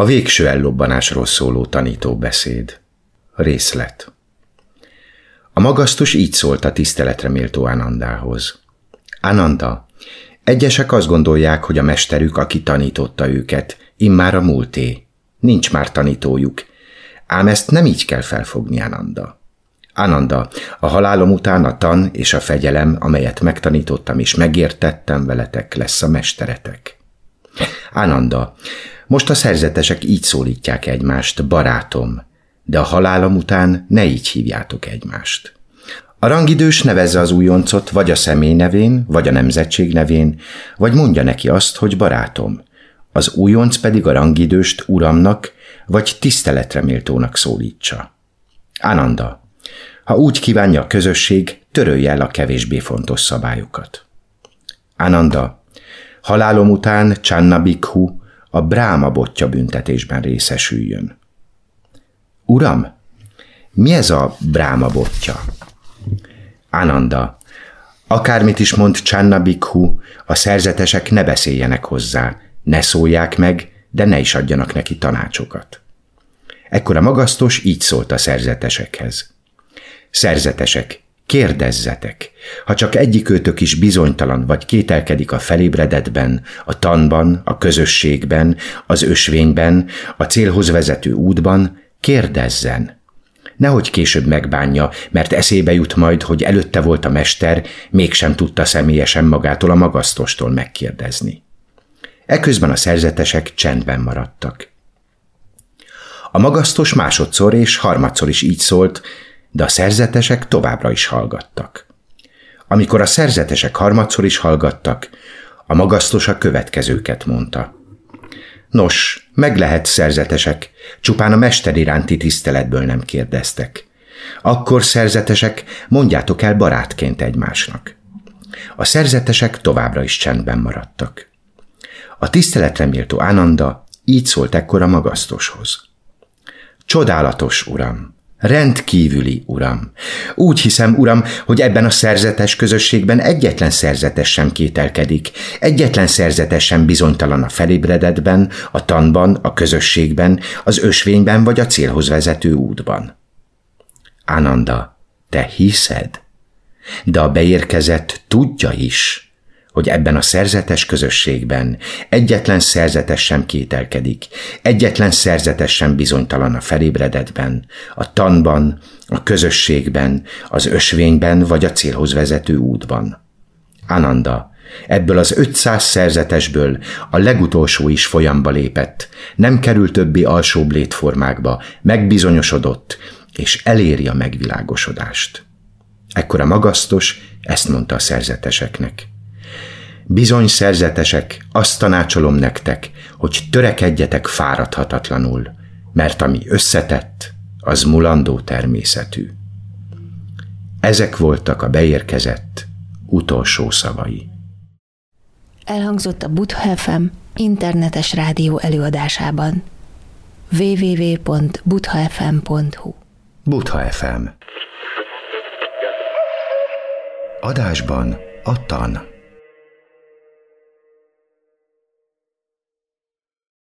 A végső ellobbanásról szóló tanító beszéd. Részlet. A magasztus így szólt a tiszteletre méltó Anandához. Ananda, egyesek azt gondolják, hogy a mesterük, aki tanította őket, immár a múlté. Nincs már tanítójuk. Ám ezt nem így kell felfogni, Ananda. Ananda, a halálom után a tan és a fegyelem, amelyet megtanítottam és megértettem veletek, lesz a mesteretek. Ananda, most a szerzetesek így szólítják egymást, barátom, de a halálom után ne így hívjátok egymást. A rangidős nevezze az újoncot vagy a személy nevén, vagy a nemzetség nevén, vagy mondja neki azt, hogy barátom. Az újonc pedig a rangidőst uramnak, vagy tiszteletre méltónak szólítsa. Ananda, ha úgy kívánja a közösség, törölje el a kevésbé fontos szabályokat. Ananda, halálom után Csannabikhu a bráma botja büntetésben részesüljön. Uram, mi ez a bráma botja? Ananda, akármit is mond Csannabikhu, a szerzetesek ne beszéljenek hozzá, ne szólják meg, de ne is adjanak neki tanácsokat. Ekkor a magasztos így szólt a szerzetesekhez. Szerzetesek, kérdezzetek. Ha csak egyikőtök is bizonytalan vagy kételkedik a felébredetben, a tanban, a közösségben, az ösvényben, a célhoz vezető útban, kérdezzen. Nehogy később megbánja, mert eszébe jut majd, hogy előtte volt a mester, mégsem tudta személyesen magától a magasztostól megkérdezni. Eközben a szerzetesek csendben maradtak. A magasztos másodszor és harmadszor is így szólt, de a szerzetesek továbbra is hallgattak. Amikor a szerzetesek harmadszor is hallgattak, a magasztos a következőket mondta. Nos, meg lehet szerzetesek, csupán a mester iránti tiszteletből nem kérdeztek. Akkor szerzetesek, mondjátok el barátként egymásnak. A szerzetesek továbbra is csendben maradtak. A tiszteletre méltó Ánanda így szólt ekkor a magasztoshoz. Csodálatos, uram! Rendkívüli, uram. Úgy hiszem, uram, hogy ebben a szerzetes közösségben egyetlen szerzetes sem kételkedik, egyetlen szerzetes sem bizonytalan a felébredetben, a tanban, a közösségben, az ösvényben vagy a célhoz vezető útban. Ananda, te hiszed? De a beérkezett tudja is, hogy ebben a szerzetes közösségben egyetlen szerzetes sem kételkedik, egyetlen szerzetes sem bizonytalan a felébredetben, a tanban, a közösségben, az ösvényben vagy a célhoz vezető útban. Ananda, ebből az 500 szerzetesből a legutolsó is folyamba lépett, nem kerül többi alsóbb létformákba, megbizonyosodott, és eléri a megvilágosodást. Ekkor a magasztos ezt mondta a szerzeteseknek. Bizony szerzetesek, azt tanácsolom nektek, hogy törekedjetek fáradhatatlanul, mert ami összetett, az mulandó természetű. Ezek voltak a beérkezett utolsó szavai. Elhangzott a Butha FM internetes rádió előadásában www.buthafm.hu Butha FM Adásban a tan.